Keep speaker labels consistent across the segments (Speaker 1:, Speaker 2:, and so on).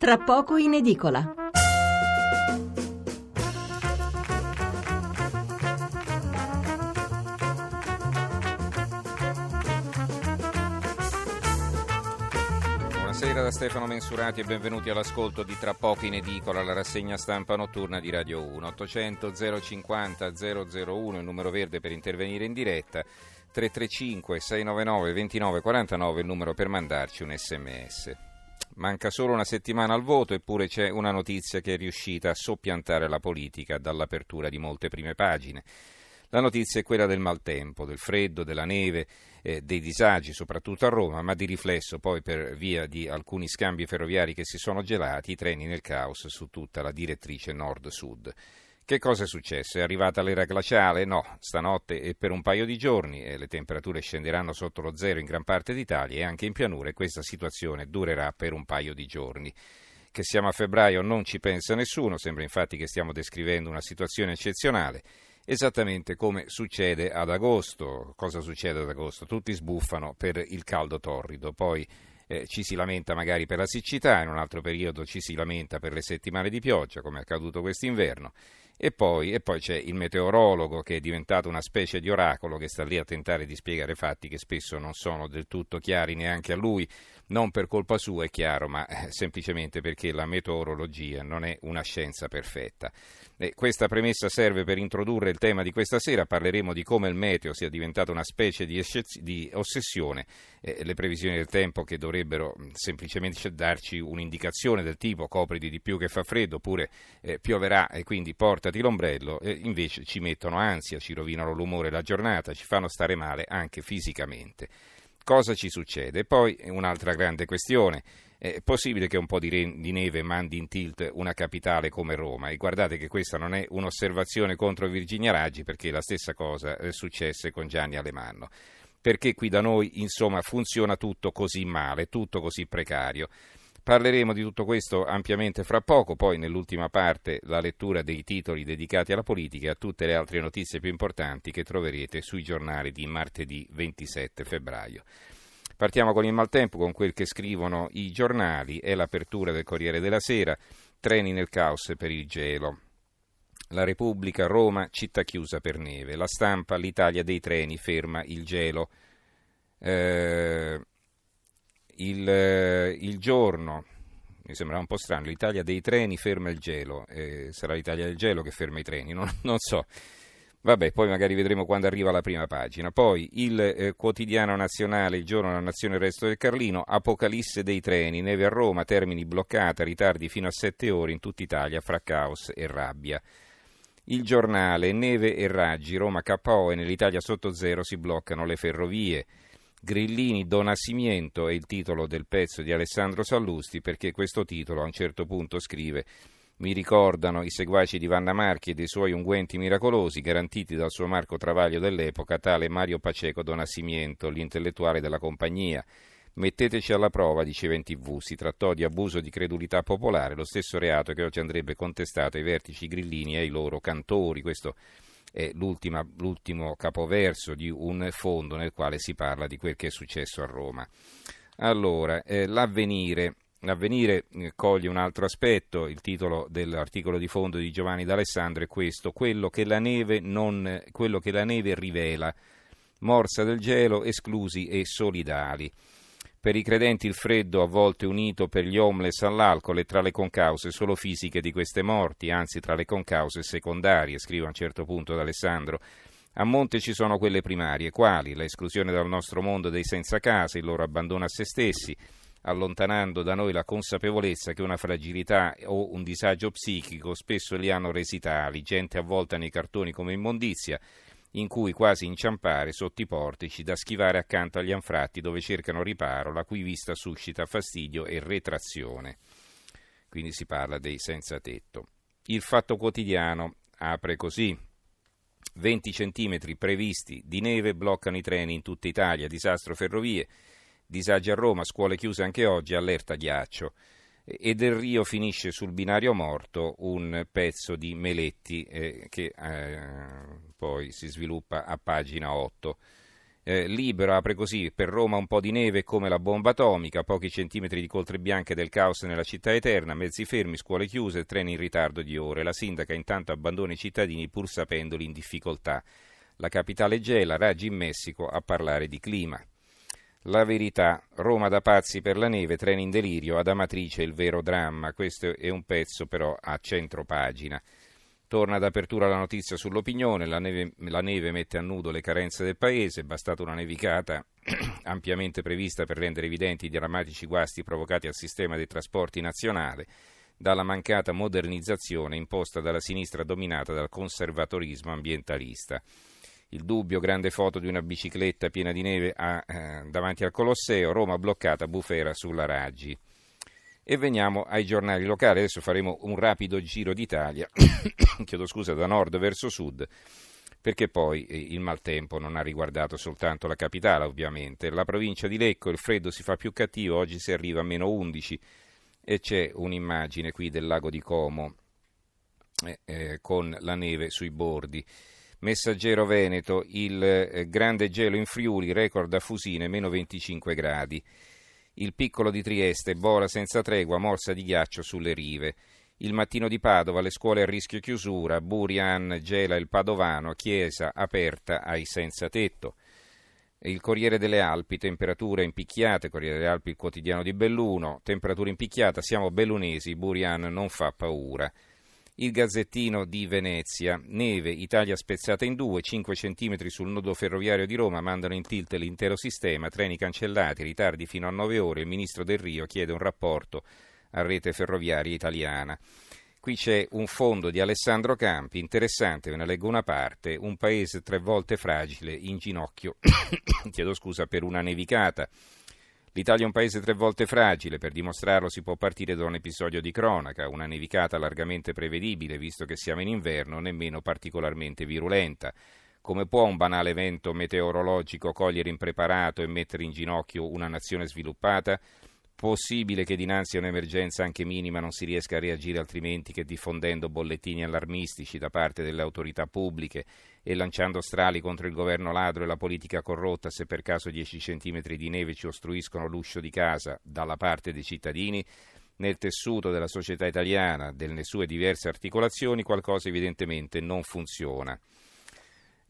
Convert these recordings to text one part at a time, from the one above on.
Speaker 1: tra poco in edicola.
Speaker 2: Buonasera da Stefano Mensurati e benvenuti all'ascolto di Tra poco in edicola, la rassegna stampa notturna di Radio 1. 800 050 001 il numero verde per intervenire in diretta, 335 699 2949 il numero per mandarci un sms. Manca solo una settimana al voto, eppure c'è una notizia che è riuscita a soppiantare la politica dall'apertura di molte prime pagine. La notizia è quella del maltempo, del freddo, della neve, eh, dei disagi, soprattutto a Roma, ma di riflesso poi per via di alcuni scambi ferroviari che si sono gelati, i treni nel caos su tutta la direttrice nord-sud. Che cosa è successo? È arrivata l'era glaciale? No, stanotte e per un paio di giorni e le temperature scenderanno sotto lo zero in gran parte d'Italia e anche in pianura e questa situazione durerà per un paio di giorni. Che siamo a febbraio non ci pensa nessuno, sembra infatti che stiamo descrivendo una situazione eccezionale esattamente come succede ad agosto. Cosa succede ad agosto? Tutti sbuffano per il caldo torrido, poi eh, ci si lamenta magari per la siccità, in un altro periodo ci si lamenta per le settimane di pioggia, come è accaduto quest'inverno. E poi, e poi, c'è il meteorologo che è diventato una specie di oracolo che sta lì a tentare di spiegare fatti che spesso non sono del tutto chiari neanche a lui, non per colpa sua è chiaro, ma eh, semplicemente perché la meteorologia non è una scienza perfetta. E questa premessa serve per introdurre il tema di questa sera, parleremo di come il meteo sia diventato una specie di, eccez- di ossessione, eh, le previsioni del tempo che dovrebbero semplicemente darci un'indicazione del tipo copriti di più che fa freddo, oppure eh, pioverà e quindi portati l'ombrello, eh, invece ci mettono ansia, ci rovinano l'umore la giornata, ci fanno stare male anche fisicamente cosa ci succede? Poi un'altra grande questione. È possibile che un po' di, re- di, neve mandi in tilt una capitale come Roma e guardate che questa non è un'osservazione contro Virginia Raggi perché la stessa cosa è successa con Gianni Alemanno. Perché qui da noi insomma funziona tutto così male, tutto così precario. Parleremo di tutto questo ampiamente fra poco, poi nell'ultima parte la lettura dei titoli dedicati alla politica e a tutte le altre notizie più importanti che troverete sui giornali di martedì 27 febbraio. Partiamo con il maltempo, con quel che scrivono i giornali, è l'apertura del Corriere della Sera, treni nel caos per il gelo. La Repubblica, Roma, città chiusa per neve. La stampa, l'Italia dei treni, ferma il gelo. Eh, il, eh, il, giorno, mi sembra un po' strano, l'Italia dei treni ferma il gelo, eh, sarà l'Italia del gelo che ferma i treni, non, non, so. Vabbè, poi magari vedremo quando arriva la prima pagina. Poi il eh, quotidiano nazionale, il giorno della nazione, il resto del Carlino, Apocalisse dei treni, neve a Roma, termini bloccata, ritardi fino a sette ore in tutta Italia fra caos e rabbia. Il giornale, neve e raggi, Roma KO e nell'Italia sotto zero si bloccano le ferrovie. Grillini Donasimiento è il titolo del pezzo di Alessandro Sallusti perché questo titolo a un certo punto scrive mi ricordano i seguaci di Vanna Marchi e dei suoi unguenti miracolosi garantiti dal suo Marco Travaglio dell'epoca, tale Mario Paceco Donasimiento, l'intellettuale della compagnia. Metteteci alla prova, diceva in tv, si trattò di abuso di credulità popolare, lo stesso reato che oggi andrebbe contestato ai vertici grillini e ai loro cantori. Questo è l'ultimo capoverso di un fondo nel quale si parla di quel che è successo a Roma. Allora, eh, l'avvenire. L'avvenire eh, coglie un altro aspetto, il titolo dell'articolo di fondo di Giovanni D'Alessandro è questo, quello che la neve, non, quello che la neve rivela, morsa del gelo, esclusi e solidali. Per i credenti il freddo, a volte unito per gli homeless all'alcol, è tra le concause solo fisiche di queste morti, anzi tra le concause secondarie, scrive a un certo punto D'Alessandro. A monte ci sono quelle primarie, quali? L'esclusione dal nostro mondo dei senza casa, il loro abbandono a se stessi, allontanando da noi la consapevolezza che una fragilità o un disagio psichico spesso li hanno resi tali, gente avvolta nei cartoni come immondizia, in cui quasi inciampare sotto i portici da schivare accanto agli anfratti dove cercano riparo, la cui vista suscita fastidio e retrazione. Quindi si parla dei senza tetto. Il fatto quotidiano apre così. 20 centimetri previsti di neve bloccano i treni in tutta Italia, disastro ferrovie, disagi a Roma, scuole chiuse anche oggi, allerta ghiaccio e del Rio finisce sul binario morto un pezzo di Meletti eh, che eh, poi si sviluppa a pagina 8. Eh, libero apre così, per Roma un po' di neve come la bomba atomica, pochi centimetri di coltre bianche del caos nella città eterna, mezzi fermi, scuole chiuse, treni in ritardo di ore. La sindaca intanto abbandona i cittadini pur sapendoli in difficoltà. La capitale gela, Raggi in Messico a parlare di clima. La verità, Roma da pazzi per la neve, treni in delirio, ad Amatrice il vero dramma. Questo è un pezzo però a centro pagina. Torna d'apertura la notizia sull'opinione, la neve, la neve, mette a nudo le carenze del paese, è bastata una nevicata ampiamente prevista per rendere evidenti i drammatici guasti provocati al sistema dei trasporti nazionale dalla mancata modernizzazione imposta dalla sinistra dominata dal conservatorismo ambientalista. Il dubbio, grande foto di una bicicletta piena di neve a, eh, davanti al Colosseo, Roma bloccata, bufera sulla Raggi. E veniamo ai giornali locali. Adesso faremo un rapido giro d'Italia, chiedo scusa, da nord verso sud, perché poi eh, il maltempo non ha riguardato soltanto la capitale, ovviamente. La provincia di Lecco, il freddo si fa più cattivo, oggi si arriva a meno 11 e c'è un'immagine qui del lago di Como eh, eh, con la neve sui bordi. Messaggero Veneto, il eh, grande gelo in Friuli, record a Fusine, meno 25 gradi. Il piccolo di Trieste, bola senza tregua, morsa di ghiaccio sulle rive. Il mattino di Padova, le scuole a rischio chiusura, Burian gela il Padovano, chiesa aperta ai senza tetto. Il Corriere delle Alpi, temperature impicchiate, Corriere delle Alpi, il quotidiano di Belluno, temperatura impicchiata, siamo bellunesi, Burian non fa paura. Il Gazzettino di Venezia, neve, Italia spezzata in due, 5 cm sul nodo ferroviario di Roma, mandano in tilt l'intero sistema, treni cancellati, ritardi fino a 9 ore, il ministro Del Rio chiede un rapporto a rete ferroviaria italiana. Qui c'è un fondo di Alessandro Campi, interessante, ve ne leggo una parte, un paese tre volte fragile, in ginocchio, chiedo scusa, per una nevicata. L'Italia è un paese tre volte fragile, per dimostrarlo si può partire da un episodio di cronaca, una nevicata largamente prevedibile, visto che siamo in inverno, nemmeno particolarmente virulenta. Come può un banale evento meteorologico cogliere impreparato e mettere in ginocchio una nazione sviluppata? Possibile che dinanzi a un'emergenza anche minima non si riesca a reagire altrimenti che diffondendo bollettini allarmistici da parte delle autorità pubbliche e lanciando strali contro il governo ladro e la politica corrotta se per caso 10 centimetri di neve ci ostruiscono l'uscio di casa dalla parte dei cittadini? Nel tessuto della società italiana, delle sue diverse articolazioni, qualcosa evidentemente non funziona.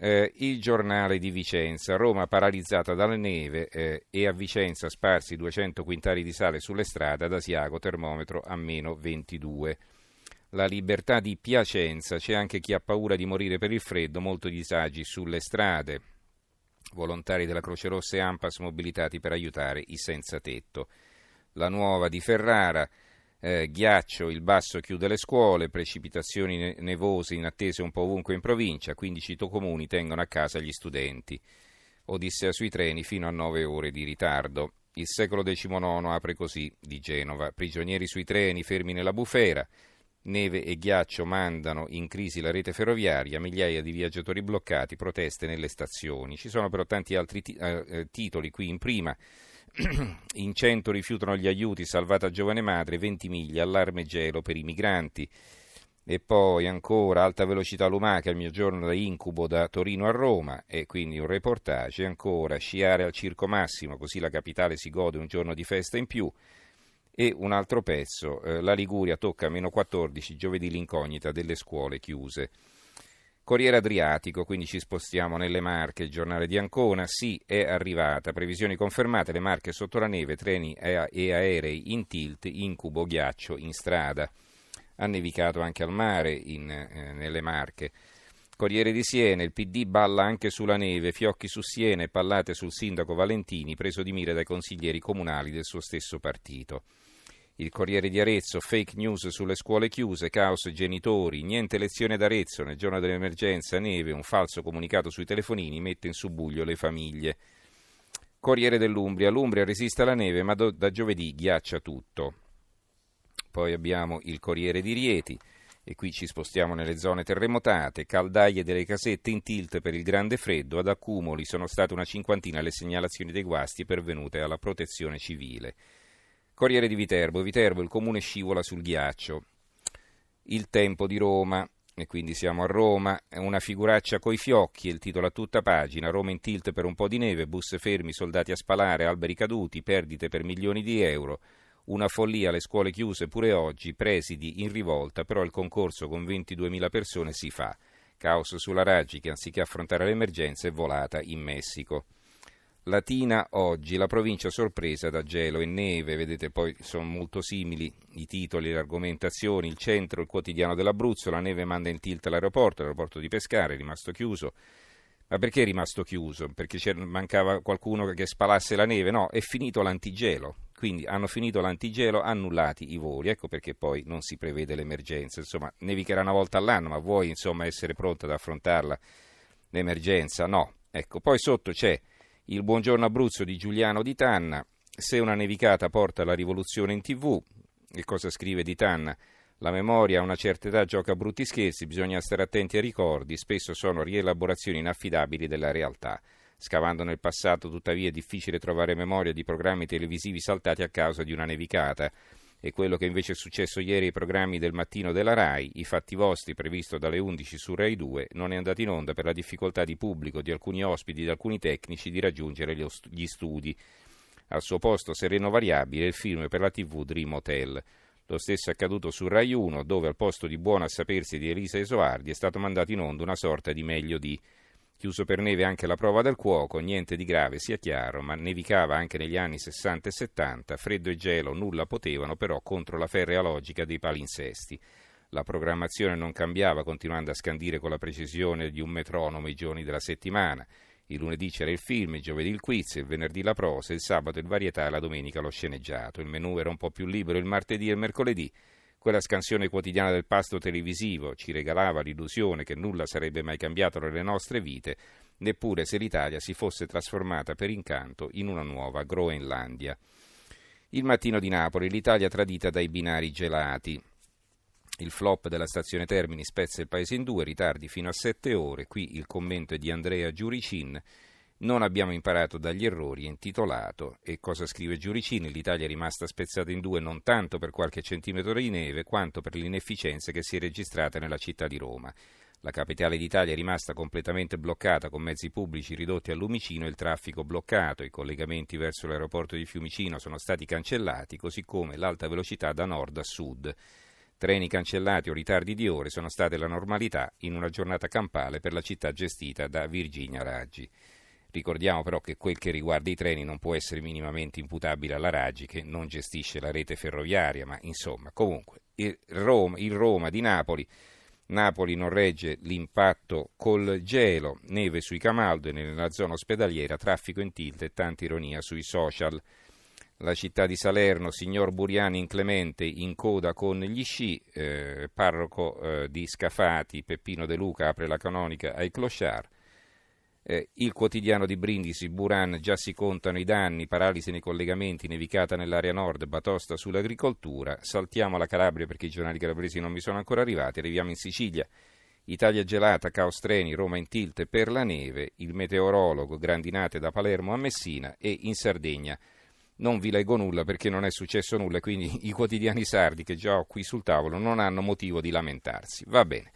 Speaker 2: Eh, il giornale di Vicenza, Roma paralizzata dalla neve eh, e a Vicenza sparsi 200 quintali di sale sulle strade, ad Asiago termometro a meno 22. La libertà di Piacenza, c'è anche chi ha paura di morire per il freddo, molto disagi sulle strade. Volontari della Croce Rossa e Ampas mobilitati per aiutare i senza tetto. La nuova di Ferrara, eh, ghiaccio, il basso chiude le scuole, precipitazioni nevose in attesa un po' ovunque in provincia, 15 comuni tengono a casa gli studenti. Odissea sui treni fino a 9 ore di ritardo. Il secolo XIX apre così di Genova. Prigionieri sui treni, fermi nella bufera. Neve e ghiaccio mandano in crisi la rete ferroviaria, migliaia di viaggiatori bloccati, proteste nelle stazioni. Ci sono però tanti altri t- eh, eh, titoli qui in prima. In 100 rifiutano gli aiuti, salvata giovane madre, 20 miglia, allarme gelo per i migranti. E poi ancora alta velocità lumaca, il mio giorno da incubo da Torino a Roma, e quindi un reportage. Ancora sciare al Circo Massimo, così la capitale si gode un giorno di festa in più. E un altro pezzo, eh, la Liguria tocca meno 14, giovedì l'incognita delle scuole chiuse. Corriere Adriatico, quindi ci spostiamo nelle Marche, il giornale di Ancona, sì, è arrivata, previsioni confermate, le Marche sotto la neve, treni e aerei in tilt, incubo, ghiaccio in strada. Ha nevicato anche al mare in, eh, nelle Marche. Corriere di Siena, il PD balla anche sulla neve, fiocchi su Siena e pallate sul sindaco Valentini, preso di mira dai consiglieri comunali del suo stesso partito. Il Corriere di Arezzo, fake news sulle scuole chiuse, caos genitori, niente lezione d'Arezzo, nel giorno dell'emergenza, neve, un falso comunicato sui telefonini mette in subbuglio le famiglie. Corriere dell'Umbria, l'Umbria resiste alla neve ma do, da giovedì ghiaccia tutto. Poi abbiamo il Corriere di Rieti e qui ci spostiamo nelle zone terremotate, caldaie delle casette in tilt per il grande freddo, ad accumuli sono state una cinquantina le segnalazioni dei guasti pervenute alla protezione civile. Corriere di Viterbo. Viterbo, il comune scivola sul ghiaccio. Il tempo di Roma. e quindi siamo a Roma, una figuraccia coi fiocchi, il titolo a tutta pagina, Roma in tilt per un po' di neve, bus fermi, soldati a spalare, alberi caduti, perdite per milioni di euro, una follia, le scuole chiuse pure oggi, presidi in rivolta, però il concorso con 22.000 persone si fa. Caos sulla Raggi che anziché affrontare l'emergenza è volata in Messico. Latina oggi, la provincia sorpresa da gelo e neve, vedete poi sono molto simili i titoli e le argomentazioni, il centro, il quotidiano dell'Abruzzo, la neve manda in tilt l'aeroporto, l'aeroporto di Pescara è rimasto chiuso. Ma perché è rimasto chiuso? Perché mancava qualcuno che spalasse la neve? No, è finito l'antigelo, quindi hanno finito l'antigelo, annullati i voli, ecco perché poi non si prevede l'emergenza, insomma nevicherà una volta all'anno, ma vuoi insomma essere pronta ad affrontarla l'emergenza? No, ecco, poi sotto c'è il Buongiorno Abruzzo di Giuliano Di Tanna, se una nevicata porta la rivoluzione in tv, e cosa scrive Di Tanna? La memoria a una certa età gioca brutti scherzi, bisogna stare attenti ai ricordi, spesso sono rielaborazioni inaffidabili della realtà. Scavando nel passato, tuttavia, è difficile trovare memoria di programmi televisivi saltati a causa di una nevicata. E quello che invece è successo ieri ai programmi del mattino della RAI, i fatti vostri, previsto dalle 11 su RAI 2, non è andato in onda per la difficoltà di pubblico, di alcuni ospiti, di alcuni tecnici di raggiungere gli studi. Al suo posto sereno variabile il film per la TV Dream Hotel. Lo stesso è accaduto su Rai 1, dove al posto di buono a sapersi di Elisa Esoardi è stato mandato in onda una sorta di meglio di. Chiuso per neve anche la prova del cuoco, niente di grave sia chiaro, ma nevicava anche negli anni 60 e 70, freddo e gelo nulla potevano però contro la ferrea logica dei palinsesti. La programmazione non cambiava, continuando a scandire con la precisione di un metronomo i giorni della settimana. Il lunedì c'era il film, il giovedì il quiz, il venerdì la prosa, il sabato il varietà e la domenica lo sceneggiato. Il menù era un po' più libero il martedì e il mercoledì. Quella scansione quotidiana del pasto televisivo ci regalava l'illusione che nulla sarebbe mai cambiato nelle nostre vite, neppure se l'Italia si fosse trasformata per incanto in una nuova Groenlandia. Il mattino di Napoli, l'Italia tradita dai binari gelati. Il flop della stazione Termini spezza il paese in due, ritardi fino a sette ore. Qui il commento è di Andrea Giuricin. Non abbiamo imparato dagli errori, è intitolato. E cosa scrive Giuricin? L'Italia è rimasta spezzata in due non tanto per qualche centimetro di neve, quanto per l'inefficienza che si è registrata nella città di Roma. La capitale d'Italia è rimasta completamente bloccata con mezzi pubblici ridotti a lumicino e il traffico bloccato. I collegamenti verso l'aeroporto di Fiumicino sono stati cancellati, così come l'alta velocità da nord a sud. Treni cancellati o ritardi di ore sono state la normalità in una giornata campale per la città gestita da Virginia Raggi. Ricordiamo però che quel che riguarda i treni non può essere minimamente imputabile alla Raggi che non gestisce la rete ferroviaria, ma insomma, comunque, il Roma, il Roma di Napoli, Napoli non regge l'impatto col gelo, neve sui Camaldo e nella zona ospedaliera, traffico in tilt e tanta ironia sui social. La città di Salerno, signor Buriani inclemente in coda con gli sci, eh, parroco eh, di Scafati, Peppino De Luca apre la canonica ai clochard. Eh, il quotidiano di Brindisi, Buran, già si contano i danni, paralisi nei collegamenti, nevicata nell'area nord, batosta sull'agricoltura. Saltiamo alla Calabria perché i giornali calabresi non mi sono ancora arrivati, arriviamo in Sicilia. Italia gelata, caos treni, Roma in tilt per la neve, il meteorologo, grandinate da Palermo a Messina e in Sardegna. Non vi leggo nulla perché non è successo nulla, quindi i quotidiani sardi che già ho qui sul tavolo non hanno motivo di lamentarsi. Va bene.